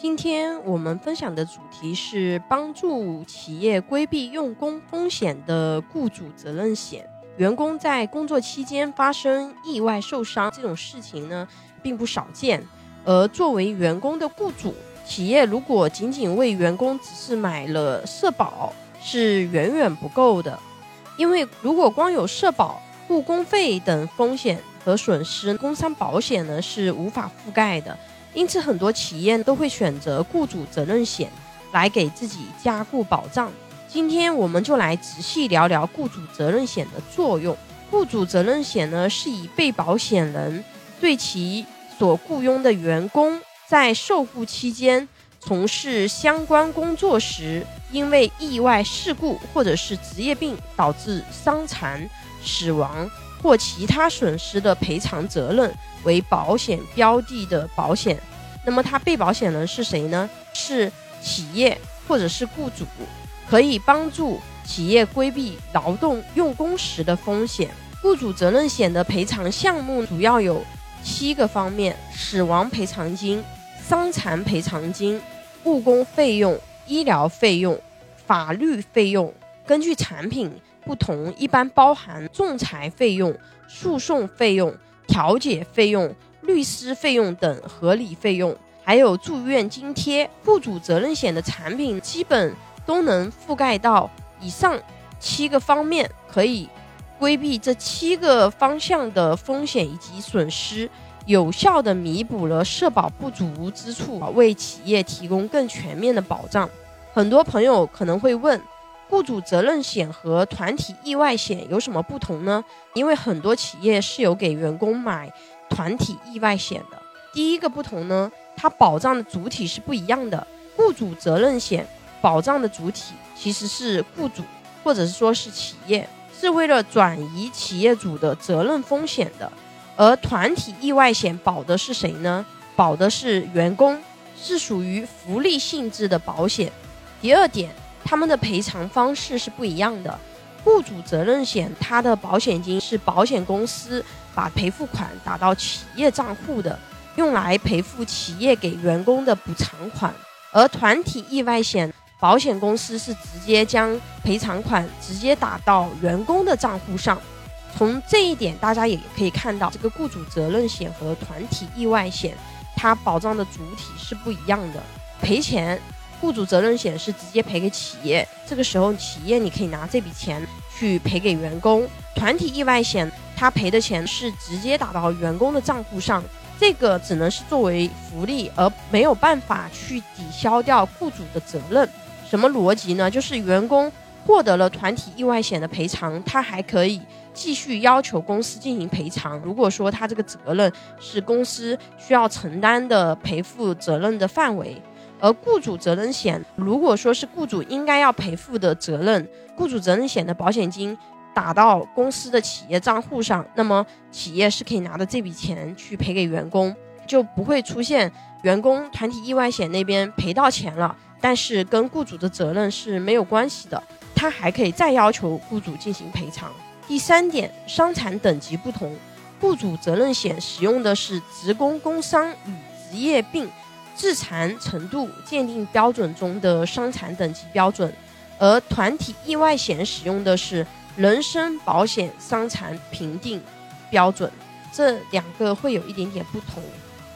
今天我们分享的主题是帮助企业规避用工风险的雇主责任险。员工在工作期间发生意外受伤这种事情呢，并不少见。而作为员工的雇主，企业如果仅仅为员工只是买了社保，是远远不够的。因为如果光有社保、误工费等风险和损失，工伤保险呢是无法覆盖的。因此，很多企业都会选择雇主责任险来给自己加固保障。今天，我们就来仔细聊聊雇主责任险的作用。雇主责任险呢，是以被保险人对其所雇佣的员工在受雇期间从事相关工作时，因为意外事故或者是职业病导致伤残、死亡或其他损失的赔偿责任为保险标的的保险。那么，它被保险人是谁呢？是企业或者是雇主，可以帮助企业规避劳动用工时的风险。雇主责任险的赔偿项目主要有七个方面：死亡赔偿金、伤残赔偿金、误工费用、医疗费用、法律费用。根据产品不同，一般包含仲裁费用、诉讼费用、调解费用。律师费用等合理费用，还有住院津贴。雇主责任险的产品基本都能覆盖到以上七个方面，可以规避这七个方向的风险以及损失，有效的弥补了社保不足之处，为企业提供更全面的保障。很多朋友可能会问，雇主责任险和团体意外险有什么不同呢？因为很多企业是有给员工买。团体意外险的第一个不同呢，它保障的主体是不一样的。雇主责任险保障的主体其实是雇主，或者是说是企业，是为了转移企业主的责任风险的。而团体意外险保的是谁呢？保的是员工，是属于福利性质的保险。第二点，他们的赔偿方式是不一样的。雇主责任险，它的保险金是保险公司把赔付款打到企业账户的，用来赔付企业给员工的补偿款；而团体意外险，保险公司是直接将赔偿款直接打到员工的账户上。从这一点，大家也可以看到，这个雇主责任险和团体意外险，它保障的主体是不一样的，赔钱。雇主责任险是直接赔给企业，这个时候企业你可以拿这笔钱去赔给员工。团体意外险，它赔的钱是直接打到员工的账户上，这个只能是作为福利，而没有办法去抵消掉雇主的责任。什么逻辑呢？就是员工获得了团体意外险的赔偿，他还可以继续要求公司进行赔偿。如果说他这个责任是公司需要承担的赔付责任的范围。而雇主责任险，如果说是雇主应该要赔付的责任，雇主责任险的保险金打到公司的企业账户上，那么企业是可以拿着这笔钱去赔给员工，就不会出现员工团体意外险那边赔到钱了，但是跟雇主的责任是没有关系的，他还可以再要求雇主进行赔偿。第三点，伤残等级不同，雇主责任险使用的是职工工伤与职业病。致残程度鉴定标准中的伤残等级标准，而团体意外险使用的是人身保险伤残评定标准，这两个会有一点点不同。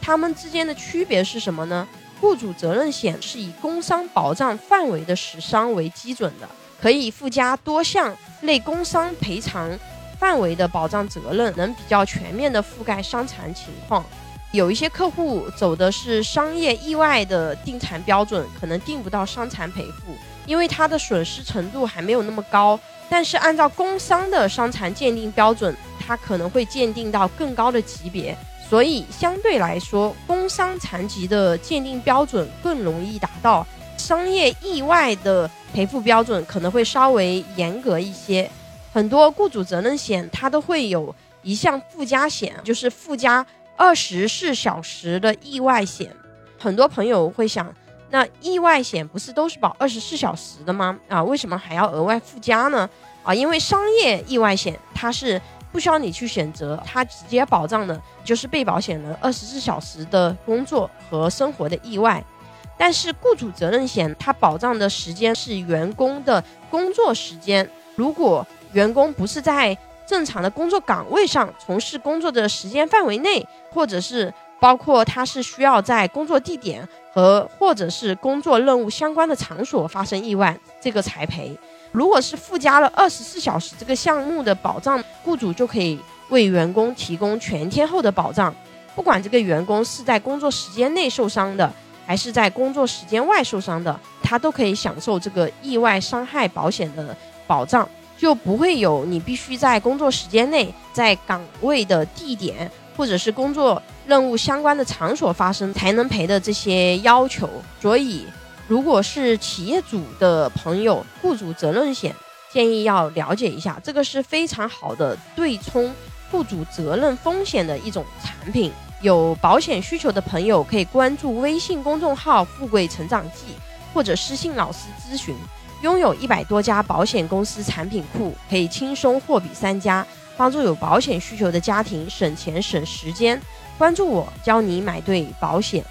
它们之间的区别是什么呢？雇主责任险是以工伤保障范围的死伤为基准的，可以附加多项类工伤赔偿范围的保障责任，能比较全面的覆盖伤残情况。有一些客户走的是商业意外的定残标准，可能定不到伤残赔付，因为它的损失程度还没有那么高。但是按照工伤的伤残鉴定标准，它可能会鉴定到更高的级别，所以相对来说，工伤残疾的鉴定标准更容易达到。商业意外的赔付标准可能会稍微严格一些。很多雇主责任险它都会有一项附加险，就是附加。二十四小时的意外险，很多朋友会想，那意外险不是都是保二十四小时的吗？啊，为什么还要额外附加呢？啊，因为商业意外险它是不需要你去选择，它直接保障的就是被保险人二十四小时的工作和生活的意外。但是雇主责任险它保障的时间是员工的工作时间，如果员工不是在正常的工作岗位上从事工作的时间范围内，或者是包括他是需要在工作地点和或者是工作任务相关的场所发生意外，这个才赔。如果是附加了二十四小时这个项目的保障，雇主就可以为员工提供全天候的保障，不管这个员工是在工作时间内受伤的，还是在工作时间外受伤的，他都可以享受这个意外伤害保险的保障，就不会有你必须在工作时间内在岗位的地点或者是工作任务相关的场所发生才能赔的这些要求，所以。如果是企业主的朋友，雇主责任险建议要了解一下，这个是非常好的对冲雇主责任风险的一种产品。有保险需求的朋友可以关注微信公众号“富贵成长记”，或者私信老师咨询。拥有一百多家保险公司产品库，可以轻松货比三家，帮助有保险需求的家庭省钱省时间。关注我，教你买对保险。